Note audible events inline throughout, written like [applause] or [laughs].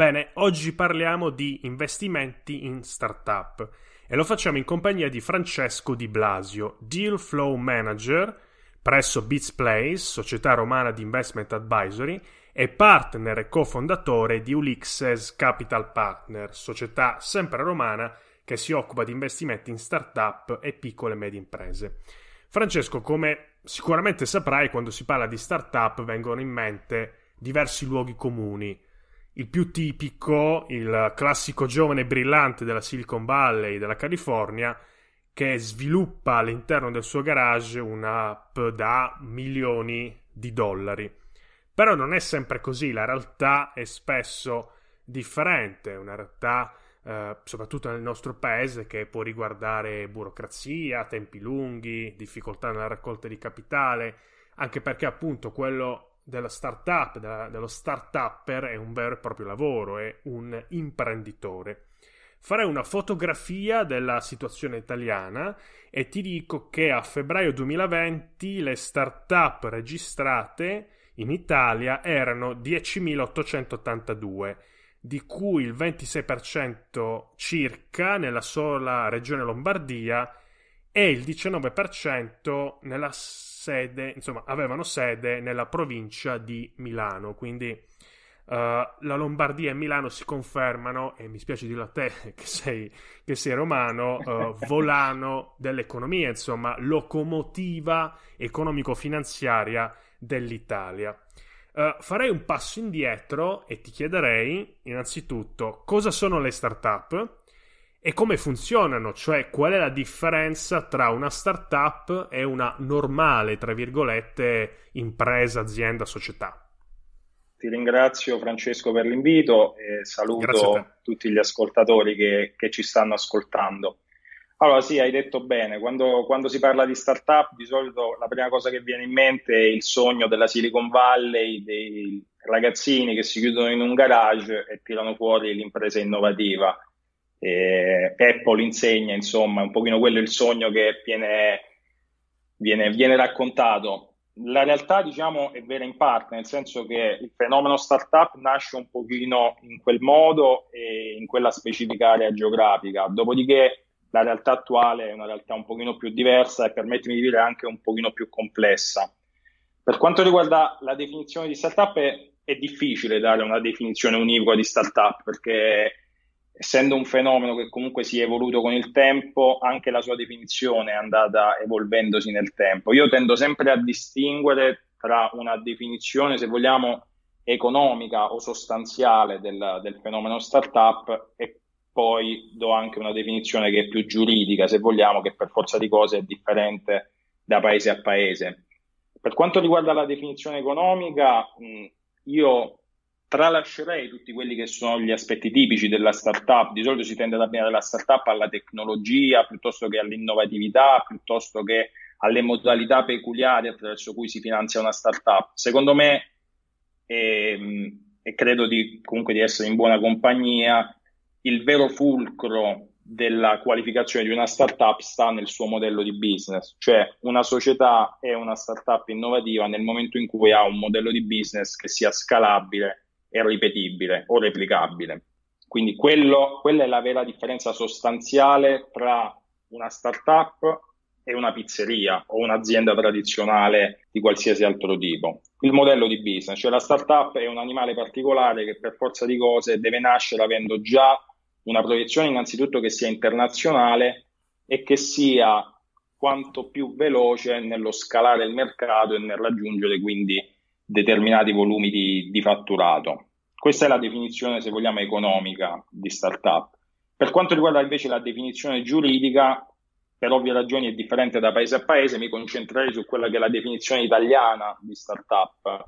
Bene, oggi parliamo di investimenti in startup e lo facciamo in compagnia di Francesco Di Blasio, Deal Flow Manager presso Beats società romana di investment advisory, e partner e cofondatore di Ulixes Capital Partner, società sempre romana che si occupa di investimenti in startup e piccole e medie imprese. Francesco, come sicuramente saprai, quando si parla di startup vengono in mente diversi luoghi comuni il più tipico, il classico giovane brillante della Silicon Valley, della California, che sviluppa all'interno del suo garage un'app da milioni di dollari. Però non è sempre così, la realtà è spesso differente, una realtà eh, soprattutto nel nostro paese che può riguardare burocrazia, tempi lunghi, difficoltà nella raccolta di capitale, anche perché appunto quello della startup, della, dello start-upper è un vero e proprio lavoro, è un imprenditore. Farei una fotografia della situazione italiana e ti dico che a febbraio 2020 le start-up registrate in Italia erano 10.882, di cui il 26% circa nella sola regione Lombardia e il 19% nella sede, insomma, avevano sede nella provincia di Milano, quindi uh, la Lombardia e Milano si confermano, e mi spiace dirlo a te [laughs] che sei, che sei romano, uh, [laughs] volano dell'economia, insomma, locomotiva economico-finanziaria dell'Italia. Uh, farei un passo indietro e ti chiederei innanzitutto cosa sono le start-up e come funzionano, cioè qual è la differenza tra una startup e una normale, tra virgolette, impresa, azienda, società. Ti ringrazio Francesco per l'invito e saluto tutti gli ascoltatori che, che, ci stanno ascoltando. Allora sì, hai detto bene, quando, quando, si parla di startup di solito la prima cosa che viene in mente è il sogno della Silicon Valley, dei ragazzini che si chiudono in un garage e tirano fuori l'impresa innovativa eh, Apple insegna, insomma, un pochino quello è il sogno che viene, viene, viene raccontato. La realtà, diciamo, è vera in parte, nel senso che il fenomeno startup nasce un pochino in quel modo e in quella specifica area geografica. Dopodiché la realtà attuale è una realtà un pochino più diversa e permettimi di dire anche un pochino più complessa. Per quanto riguarda la definizione di startup è, è difficile dare una definizione univoca di startup perché essendo un fenomeno che comunque si è evoluto con il tempo, anche la sua definizione è andata evolvendosi nel tempo. Io tendo sempre a distinguere tra una definizione, se vogliamo, economica o sostanziale del, del fenomeno startup e poi do anche una definizione che è più giuridica, se vogliamo, che per forza di cose è differente da paese a paese. Per quanto riguarda la definizione economica, io tralascerei tutti quelli che sono gli aspetti tipici della startup. Di solito si tende ad abbinare la startup alla tecnologia piuttosto che all'innovatività, piuttosto che alle modalità peculiari attraverso cui si finanzia una startup. Secondo me, e, ehm, e credo di, comunque di essere in buona compagnia, il vero fulcro della qualificazione di una startup sta nel suo modello di business, cioè una società è una startup innovativa nel momento in cui ha un modello di business che sia scalabile è ripetibile o replicabile. Quindi quello, quella è la vera differenza sostanziale tra una startup e una pizzeria o un'azienda tradizionale di qualsiasi altro tipo. Il modello di business, cioè la startup è un animale particolare che per forza di cose deve nascere avendo già una proiezione innanzitutto che sia internazionale e che sia quanto più veloce nello scalare il mercato e nel raggiungere quindi determinati volumi di, di fatturato. Questa è la definizione, se vogliamo, economica di startup. Per quanto riguarda invece la definizione giuridica, per ovvie ragioni è differente da paese a paese, mi concentrerei su quella che è la definizione italiana di startup.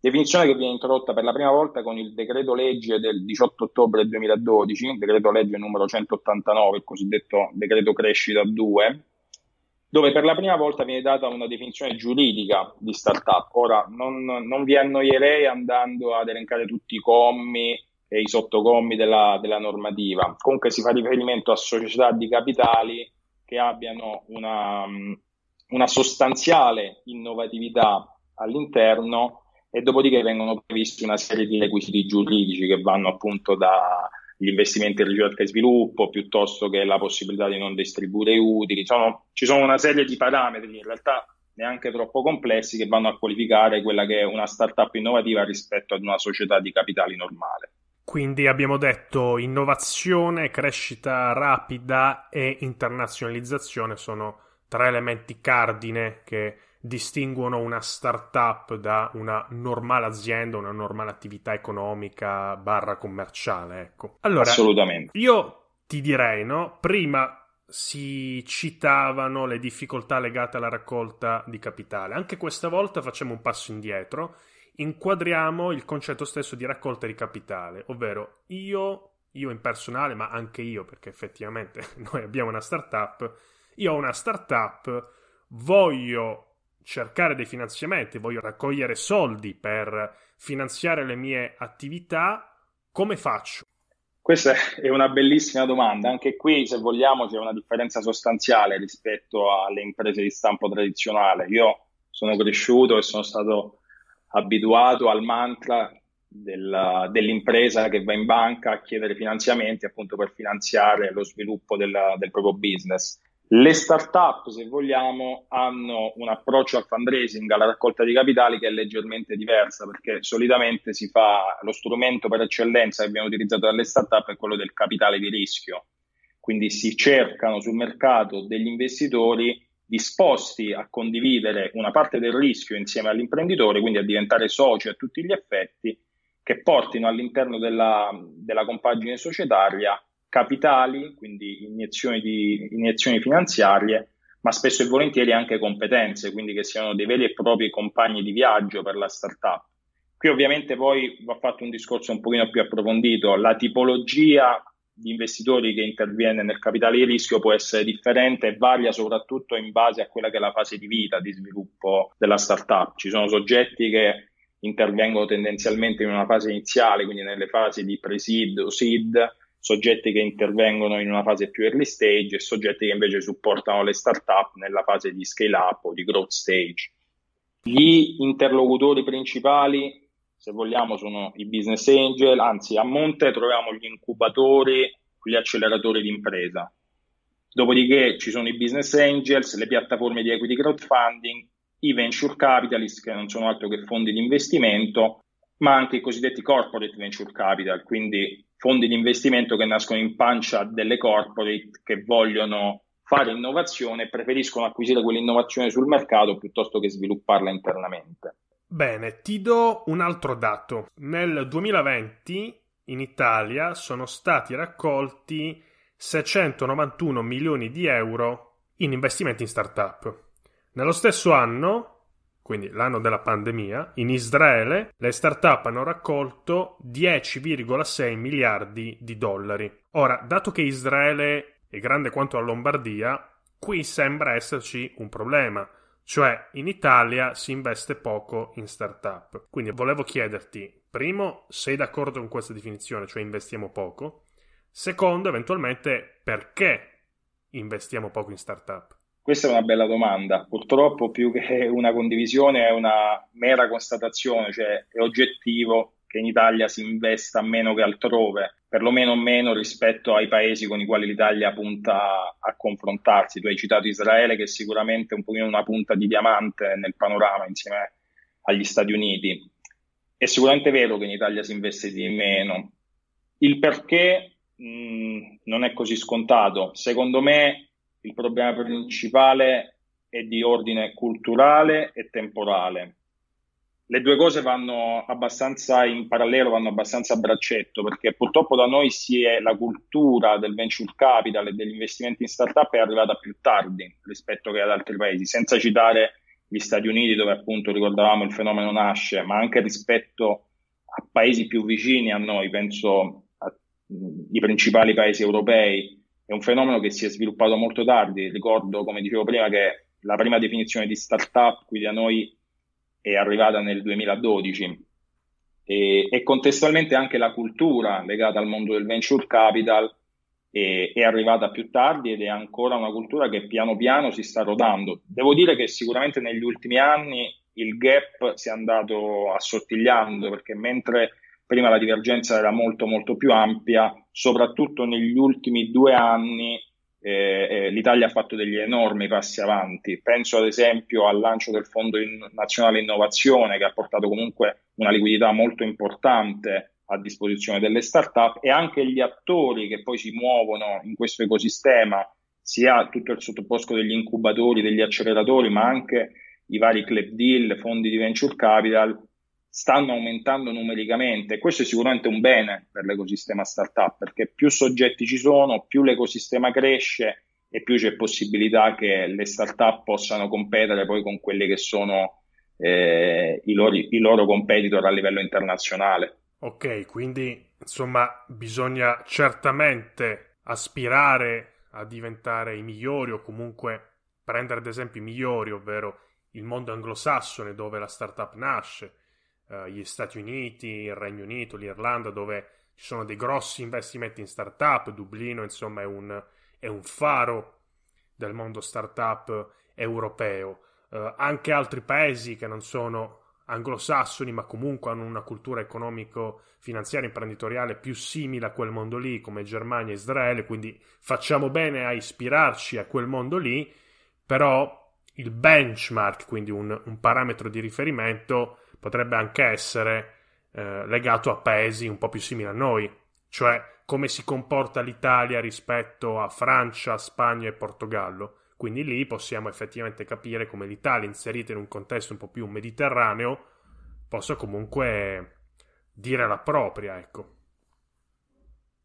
Definizione che viene introdotta per la prima volta con il decreto legge del 18 ottobre 2012, decreto legge numero 189, il cosiddetto decreto crescita 2, dove per la prima volta viene data una definizione giuridica di startup. Ora, non, non vi annoierei andando ad elencare tutti i commi e i sottocommi della, della, normativa. Comunque si fa riferimento a società di capitali che abbiano una, una sostanziale innovatività all'interno e dopodiché vengono previsti una serie di requisiti giuridici che vanno appunto da gli investimenti in ricerca e sviluppo, piuttosto che la possibilità di non distribuire utili. Sono, ci sono una serie di parametri in realtà neanche troppo complessi che vanno a qualificare quella che è una startup innovativa rispetto ad una società di capitali normale. Quindi abbiamo detto innovazione, crescita rapida e internazionalizzazione sono tre elementi cardine che distinguono una startup da una normale azienda, una normale attività economica barra commerciale. Ecco. Allora, Assolutamente. Io ti direi, no? Prima si citavano le difficoltà legate alla raccolta di capitale. Anche questa volta facciamo un passo indietro, inquadriamo il concetto stesso di raccolta di capitale, ovvero io, io in personale, ma anche io, perché effettivamente [laughs] noi abbiamo una startup, io ho una startup, voglio cercare dei finanziamenti, voglio raccogliere soldi per finanziare le mie attività, come faccio? Questa è una bellissima domanda. Anche qui, se vogliamo, c'è una differenza sostanziale rispetto alle imprese di stampo tradizionale. Io sono cresciuto e sono stato abituato al mantra della, dell'impresa che va in banca a chiedere finanziamenti appunto per finanziare lo sviluppo della, del proprio business. Le start-up, se vogliamo, hanno un approccio al fundraising, alla raccolta di capitali che è leggermente diversa, perché solitamente si fa lo strumento per eccellenza che viene utilizzato dalle start-up è quello del capitale di rischio. Quindi si cercano sul mercato degli investitori disposti a condividere una parte del rischio insieme all'imprenditore, quindi a diventare soci a tutti gli effetti, che portino all'interno della, della compagine societaria capitali, quindi iniezioni, di, iniezioni finanziarie, ma spesso e volentieri anche competenze, quindi che siano dei veri e propri compagni di viaggio per la startup. Qui ovviamente poi va fatto un discorso un pochino più approfondito, la tipologia di investitori che interviene nel capitale di rischio può essere differente e varia soprattutto in base a quella che è la fase di vita di sviluppo della startup. Ci sono soggetti che intervengono tendenzialmente in una fase iniziale, quindi nelle fasi di pre-seed o seed, soggetti che intervengono in una fase più early stage e soggetti che invece supportano le startup nella fase di scale up o di growth stage. Gli interlocutori principali, se vogliamo, sono i business angel, anzi a monte troviamo gli incubatori, gli acceleratori di impresa. Dopodiché ci sono i business angels, le piattaforme di equity crowdfunding, i venture capitalist, che non sono altro che fondi di investimento, ma anche i cosiddetti corporate venture capital, quindi fondi di investimento che nascono in pancia delle corporate che vogliono fare innovazione e preferiscono acquisire quell'innovazione sul mercato piuttosto che svilupparla internamente. Bene, ti do un altro dato. Nel 2020 in Italia sono stati raccolti 691 milioni di euro in investimenti in startup. Nello stesso anno quindi l'anno della pandemia, in Israele le start-up hanno raccolto 10,6 miliardi di dollari. Ora, dato che Israele è grande quanto la Lombardia, qui sembra esserci un problema. Cioè, in Italia si investe poco in start-up. Quindi volevo chiederti, primo, sei d'accordo con questa definizione, cioè investiamo poco? Secondo, eventualmente, perché investiamo poco in start-up? Questa è una bella domanda. Purtroppo più che una condivisione è una mera constatazione, cioè è oggettivo che in Italia si investa meno che altrove, perlomeno meno rispetto ai paesi con i quali l'Italia punta a confrontarsi. Tu hai citato Israele che è sicuramente un pochino una punta di diamante nel panorama insieme agli Stati Uniti. È sicuramente vero che in Italia si investe di meno. Il perché mh, non è così scontato. Secondo me il problema principale è di ordine culturale e temporale. le due cose vanno abbastanza in parallelo, vanno abbastanza a braccetto, perché purtroppo da noi la cultura del venture capital e degli investimenti in startup è arrivata più tardi rispetto che ad altri paesi, senza citare gli Stati Uniti dove appunto ricordavamo il fenomeno nasce, ma anche rispetto a paesi più vicini a noi, penso ai principali paesi europei, è un fenomeno che si è sviluppato molto tardi. Ricordo, come dicevo prima, che la prima definizione di startup qui da noi è arrivata nel 2012 e, e, contestualmente anche la cultura legata al mondo del venture capital è, è, arrivata più tardi ed è ancora una cultura che piano piano si sta rodando. Devo dire che sicuramente negli ultimi anni il gap si è andato assottigliando perché mentre prima la divergenza era molto molto più ampia, soprattutto negli ultimi due anni eh, eh, l'Italia ha fatto degli enormi passi avanti. Penso ad esempio al lancio del Fondo in- Nazionale Innovazione che ha portato comunque una liquidità molto importante a disposizione delle start-up e anche gli attori che poi si muovono in questo ecosistema, sia tutto il sottobosco degli incubatori, degli acceleratori, ma anche i vari club deal, fondi di venture capital, stanno aumentando numericamente. Questo è sicuramente un bene per l'ecosistema startup perché più soggetti ci sono, più l'ecosistema cresce e più c'è possibilità che le startup possano competere poi con quelli che sono eh, i, loro, i loro competitor a livello internazionale. Ok, quindi insomma bisogna certamente aspirare a diventare i migliori o comunque prendere ad esempio i migliori, ovvero il mondo anglosassone dove la startup nasce, uh, gli Stati Uniti, il Regno Unito, l'Irlanda, dove ci sono dei grossi investimenti in startup. Dublino, insomma, è un, è un faro del mondo startup europeo. Uh, anche altri paesi che non sono anglosassoni, ma comunque hanno una cultura economico-finanziaria imprenditoriale più simile a quel mondo lì, come Germania e Israele, quindi facciamo bene a ispirarci a quel mondo lì, però il benchmark, quindi un, un parametro di riferimento, potrebbe anche essere eh, legato a paesi un po' più simili a noi, cioè come si comporta l'Italia rispetto a Francia, Spagna e Portogallo. Quindi lì possiamo effettivamente capire come l'Italia, inserita in un contesto un po' più mediterraneo, possa comunque dire la propria, ecco.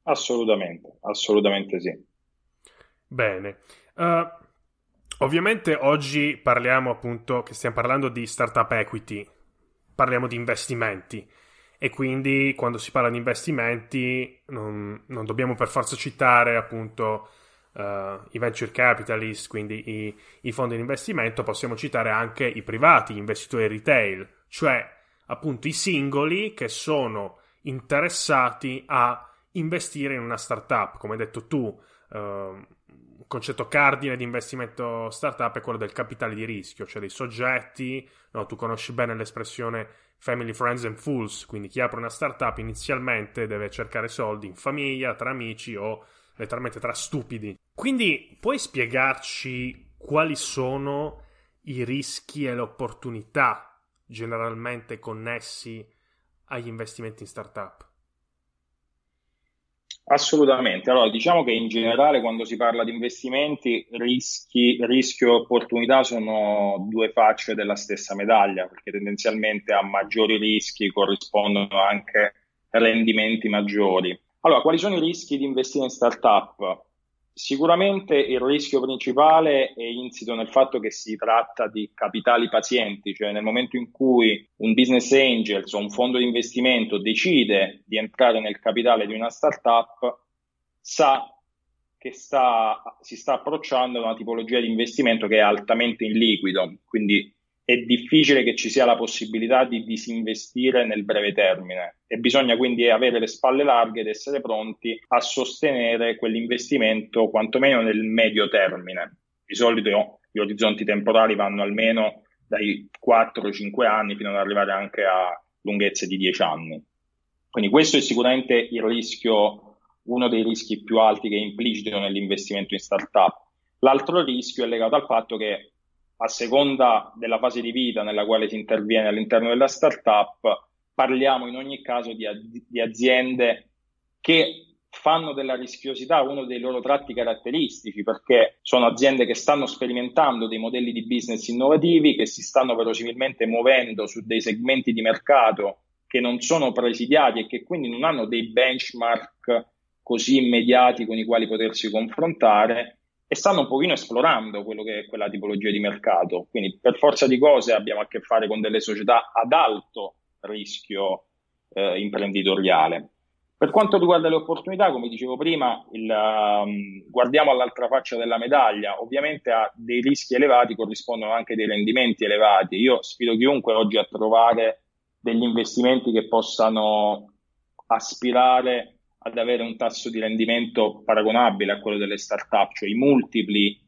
Assolutamente, assolutamente sì. Bene. Uh, ovviamente oggi parliamo appunto che stiamo parlando di startup equity, parliamo di investimenti e quindi quando si parla di investimenti non, non dobbiamo per forza citare appunto uh, i venture capitalist, quindi i, i, fondi di investimento, possiamo citare anche i privati, gli investitori retail, cioè appunto i singoli che sono interessati a investire in una startup, come hai detto tu. Uh, concetto cardine di investimento startup è quello del capitale di rischio, cioè dei soggetti, no, tu conosci bene l'espressione family, friends and fools, quindi chi apre una startup inizialmente deve cercare soldi in famiglia, tra amici o letteralmente tra stupidi. Quindi puoi spiegarci quali sono i rischi e le opportunità generalmente connessi agli investimenti in startup? Assolutamente. Allora, diciamo che in generale quando si parla di investimenti, rischi, rischio e opportunità sono due facce della stessa medaglia, perché tendenzialmente a maggiori rischi corrispondono anche rendimenti maggiori. Allora, quali sono i rischi di investire in startup? Sicuramente il rischio principale è insito nel fatto che si tratta di capitali pazienti, cioè nel momento in cui un business angel o un fondo di investimento decide di entrare nel capitale di una startup, sa che sta, si sta approcciando a una tipologia di investimento che è altamente in liquido, quindi è difficile che ci sia la possibilità di disinvestire nel breve termine e bisogna quindi avere le spalle larghe ed essere pronti a sostenere quell'investimento quantomeno nel medio termine. Di solito gli orizzonti temporali vanno almeno dai 4-5 anni fino ad arrivare anche a lunghezze di 10 anni. Quindi questo è sicuramente il rischio, uno dei rischi più alti che è implicito nell'investimento in startup. L'altro rischio è legato al fatto che a seconda della fase di vita nella quale si interviene all'interno della startup, parliamo in ogni caso di, di aziende che fanno della rischiosità uno dei loro tratti caratteristici perché sono aziende che stanno sperimentando dei modelli di business innovativi, che si stanno verosimilmente muovendo su dei segmenti di mercato che non sono presidiati e che quindi non hanno dei benchmark così immediati con i quali potersi confrontare e stanno un pochino esplorando quello che è quella tipologia di mercato. Quindi per forza di cose abbiamo a che fare con delle società ad alto rischio eh, imprenditoriale. Per quanto riguarda le opportunità, come dicevo prima, il, um, guardiamo all'altra faccia della medaglia. Ovviamente a dei rischi elevati corrispondono anche dei rendimenti elevati. Io sfido chiunque oggi a trovare degli investimenti che possano aspirare ad avere un tasso di rendimento paragonabile a quello delle start-up, cioè i multipli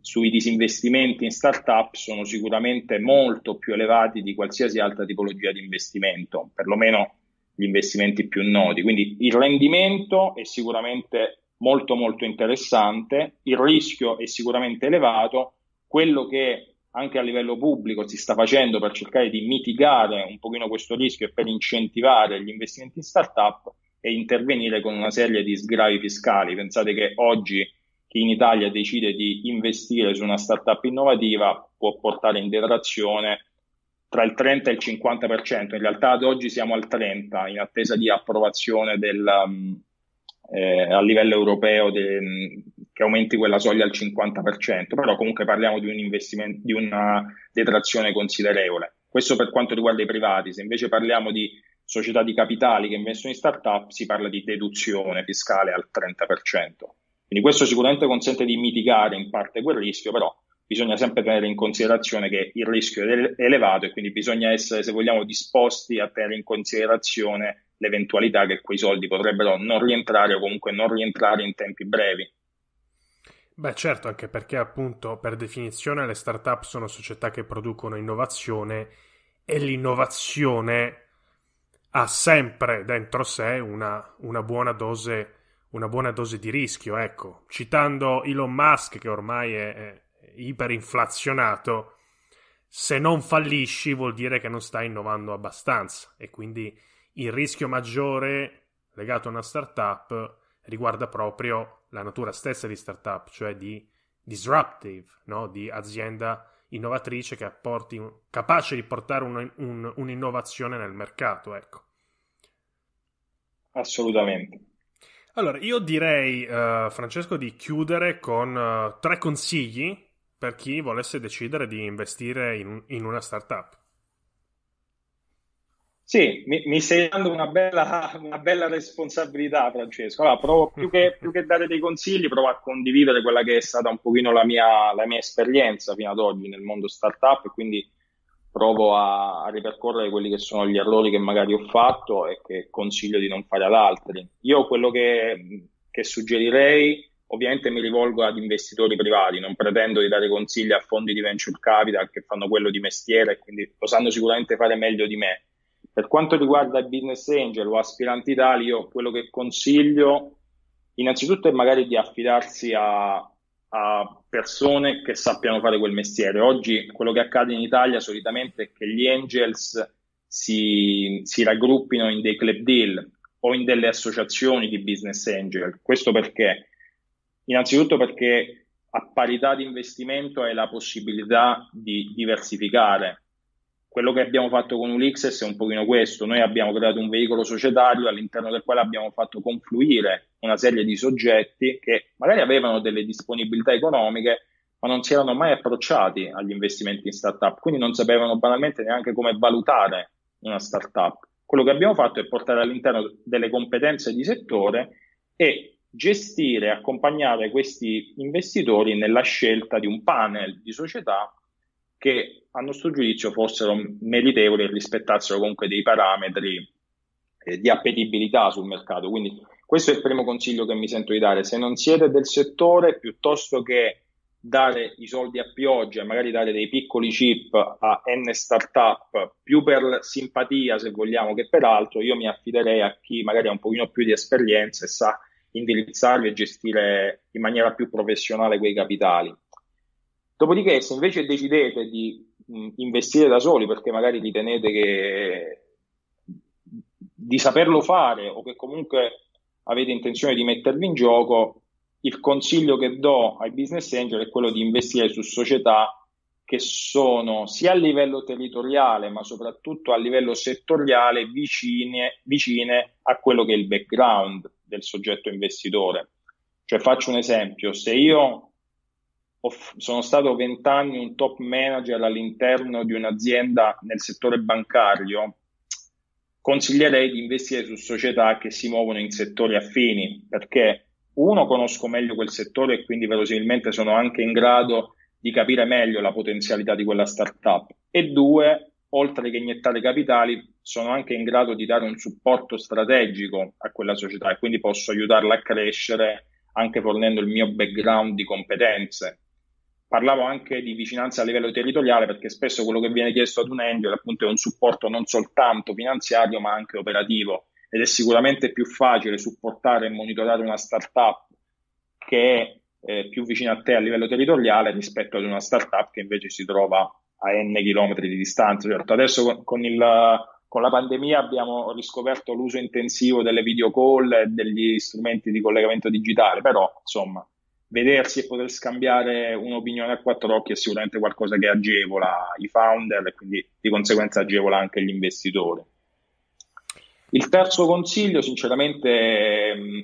sui disinvestimenti in start-up sono sicuramente molto più elevati di qualsiasi altra tipologia di investimento, perlomeno gli investimenti più noti. Quindi il rendimento è sicuramente molto molto interessante, il rischio è sicuramente elevato, quello che anche a livello pubblico si sta facendo per cercare di mitigare un pochino questo rischio e per incentivare gli investimenti in startup e intervenire con una serie di sgravi fiscali. Pensate che oggi chi in Italia decide di investire su una startup innovativa può portare in detrazione tra il 30 e il 50%, in realtà ad oggi siamo al 30% in attesa di approvazione del, um, eh, a livello europeo de, che aumenti quella soglia al 50%, però comunque parliamo di un investimento, di una detrazione considerevole. Questo per quanto riguarda i privati, se invece parliamo di società di capitali che investono in startup si parla di deduzione fiscale al 30%. Quindi questo sicuramente consente di mitigare in parte quel rischio, però bisogna sempre tenere in considerazione che il rischio è elevato e quindi bisogna essere, se vogliamo, disposti a tenere in considerazione l'eventualità che quei soldi potrebbero non rientrare o comunque non rientrare in tempi brevi. Beh, certo, anche perché appunto per definizione le start-up sono società che producono innovazione e l'innovazione ha sempre dentro sé una, una, buona dose, una buona dose di rischio. Ecco, citando Elon Musk, che ormai è, è iperinflazionato, se non fallisci vuol dire che non stai innovando abbastanza e quindi il rischio maggiore legato a una startup riguarda proprio la natura stessa di startup, cioè di disruptive, no? di azienda innovatrice che apporti, capace di portare un, un, un'innovazione nel mercato. Ecco. Assolutamente. Allora, io direi, uh, Francesco, di chiudere con uh, tre consigli per chi volesse decidere di investire in, in una startup. Sì, mi, mi stai dando una bella, una bella, responsabilità, Francesco. Allora, provo [laughs] più che, più che, dare dei consigli, provo a condividere quella che è stata un pochino la mia, la mia esperienza fino ad oggi nel mondo startup e quindi provo a, a, ripercorrere quelli che sono gli errori che magari ho fatto e che consiglio di non fare ad altri. Io quello che, che suggerirei, ovviamente mi rivolgo ad investitori privati, non pretendo di dare consigli a fondi di venture capital che fanno quello di mestiere e quindi lo sanno sicuramente fare meglio di me per quanto riguarda i business angel o aspiranti tali, io quello che consiglio innanzitutto è magari di affidarsi a, a, persone che sappiano fare quel mestiere. Oggi quello che accade in Italia solitamente è che gli angels si, si raggruppino in dei club deal o in delle associazioni di business angel. Questo perché? Innanzitutto perché a parità di investimento hai la possibilità di diversificare quello che abbiamo fatto con Ulixes è un pochino questo, noi abbiamo creato un veicolo societario all'interno del quale abbiamo fatto confluire una serie di soggetti che magari avevano delle disponibilità economiche ma non si erano mai approcciati agli investimenti in startup, quindi non sapevano banalmente neanche come valutare una startup. Quello che abbiamo fatto è portare all'interno delle competenze di settore e gestire accompagnare questi investitori nella scelta di un panel di società che a nostro giudizio fossero meritevoli e rispettassero comunque dei parametri eh, di appetibilità sul mercato. Quindi questo è il primo consiglio che mi sento di dare. Se non siete del settore, piuttosto che dare i soldi a pioggia magari dare dei piccoli chip a N startup più per simpatia se vogliamo che per altro, io mi affiderei a chi magari ha un pochino più di esperienza e sa indirizzarvi e gestire in maniera più professionale quei capitali. Dopodiché, se invece decidete di mh, investire da soli perché magari ritenete che di saperlo fare o che comunque avete intenzione di mettervi in gioco, il consiglio che do ai business angel è quello di investire su società che sono sia a livello territoriale ma soprattutto a livello settoriale vicine, vicine a quello che è il background del soggetto investitore. Cioè faccio un esempio, se io sono stato vent'anni un top manager all'interno di un'azienda nel settore bancario, consiglierei di investire su società che si muovono in settori affini perché uno conosco meglio quel settore e quindi verosimilmente sono anche in grado di capire meglio la potenzialità di quella startup e due, oltre che iniettare capitali, sono anche in grado di dare un supporto strategico a quella società e quindi posso aiutarla a crescere anche fornendo il mio background di competenze. Parlavo anche di vicinanza a livello territoriale perché spesso quello che viene chiesto ad un angel appunto è un supporto non soltanto finanziario ma anche operativo ed è sicuramente più facile supportare e monitorare una startup che è eh, più vicina a te a livello territoriale rispetto ad una startup che invece si trova a n chilometri di distanza. Certo, adesso con, il, con la pandemia abbiamo riscoperto l'uso intensivo delle video call e degli strumenti di collegamento digitale, però insomma vedersi e poter scambiare un'opinione a quattro occhi è sicuramente qualcosa che agevola i founder e quindi di conseguenza agevola anche gli investitori. Il terzo consiglio, sinceramente, mm,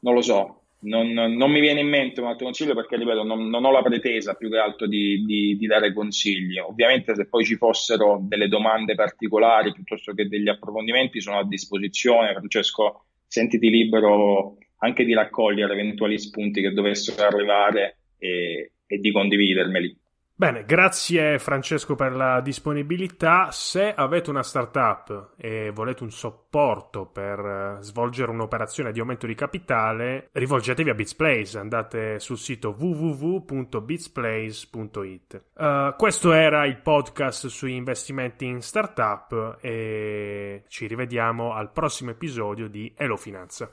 non lo so, non, non, mi viene in mente un altro consiglio perché, ripeto, non, non ho la pretesa più che altro di, di, di, dare consigli. Ovviamente se poi ci fossero delle domande particolari piuttosto che degli approfondimenti sono a disposizione. Francesco, sentiti libero anche di raccogliere eventuali spunti che dovessero arrivare e, e di condividermeli. Bene, grazie Francesco per la disponibilità. Se avete una startup e volete un supporto per eh, svolgere un'operazione di aumento di capitale, rivolgetevi a BitsPlace, andate sul sito www.bitsplace.it. Uh, eh, questo era il podcast sui investimenti in startup e ci rivediamo al prossimo episodio di Elo Finanza.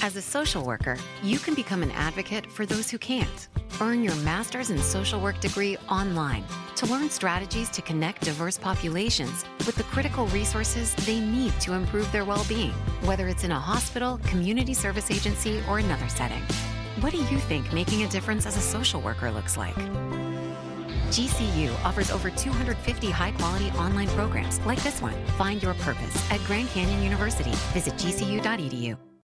As a social worker, you can become an advocate for those who can't. Earn your master's in social work degree online to learn strategies to connect diverse populations with the critical resources they need to improve their well being, whether it's in a hospital, community service agency, or another setting. What do you think making a difference as a social worker looks like? GCU offers over 250 high quality online programs like this one. Find your purpose at Grand Canyon University. Visit gcu.edu.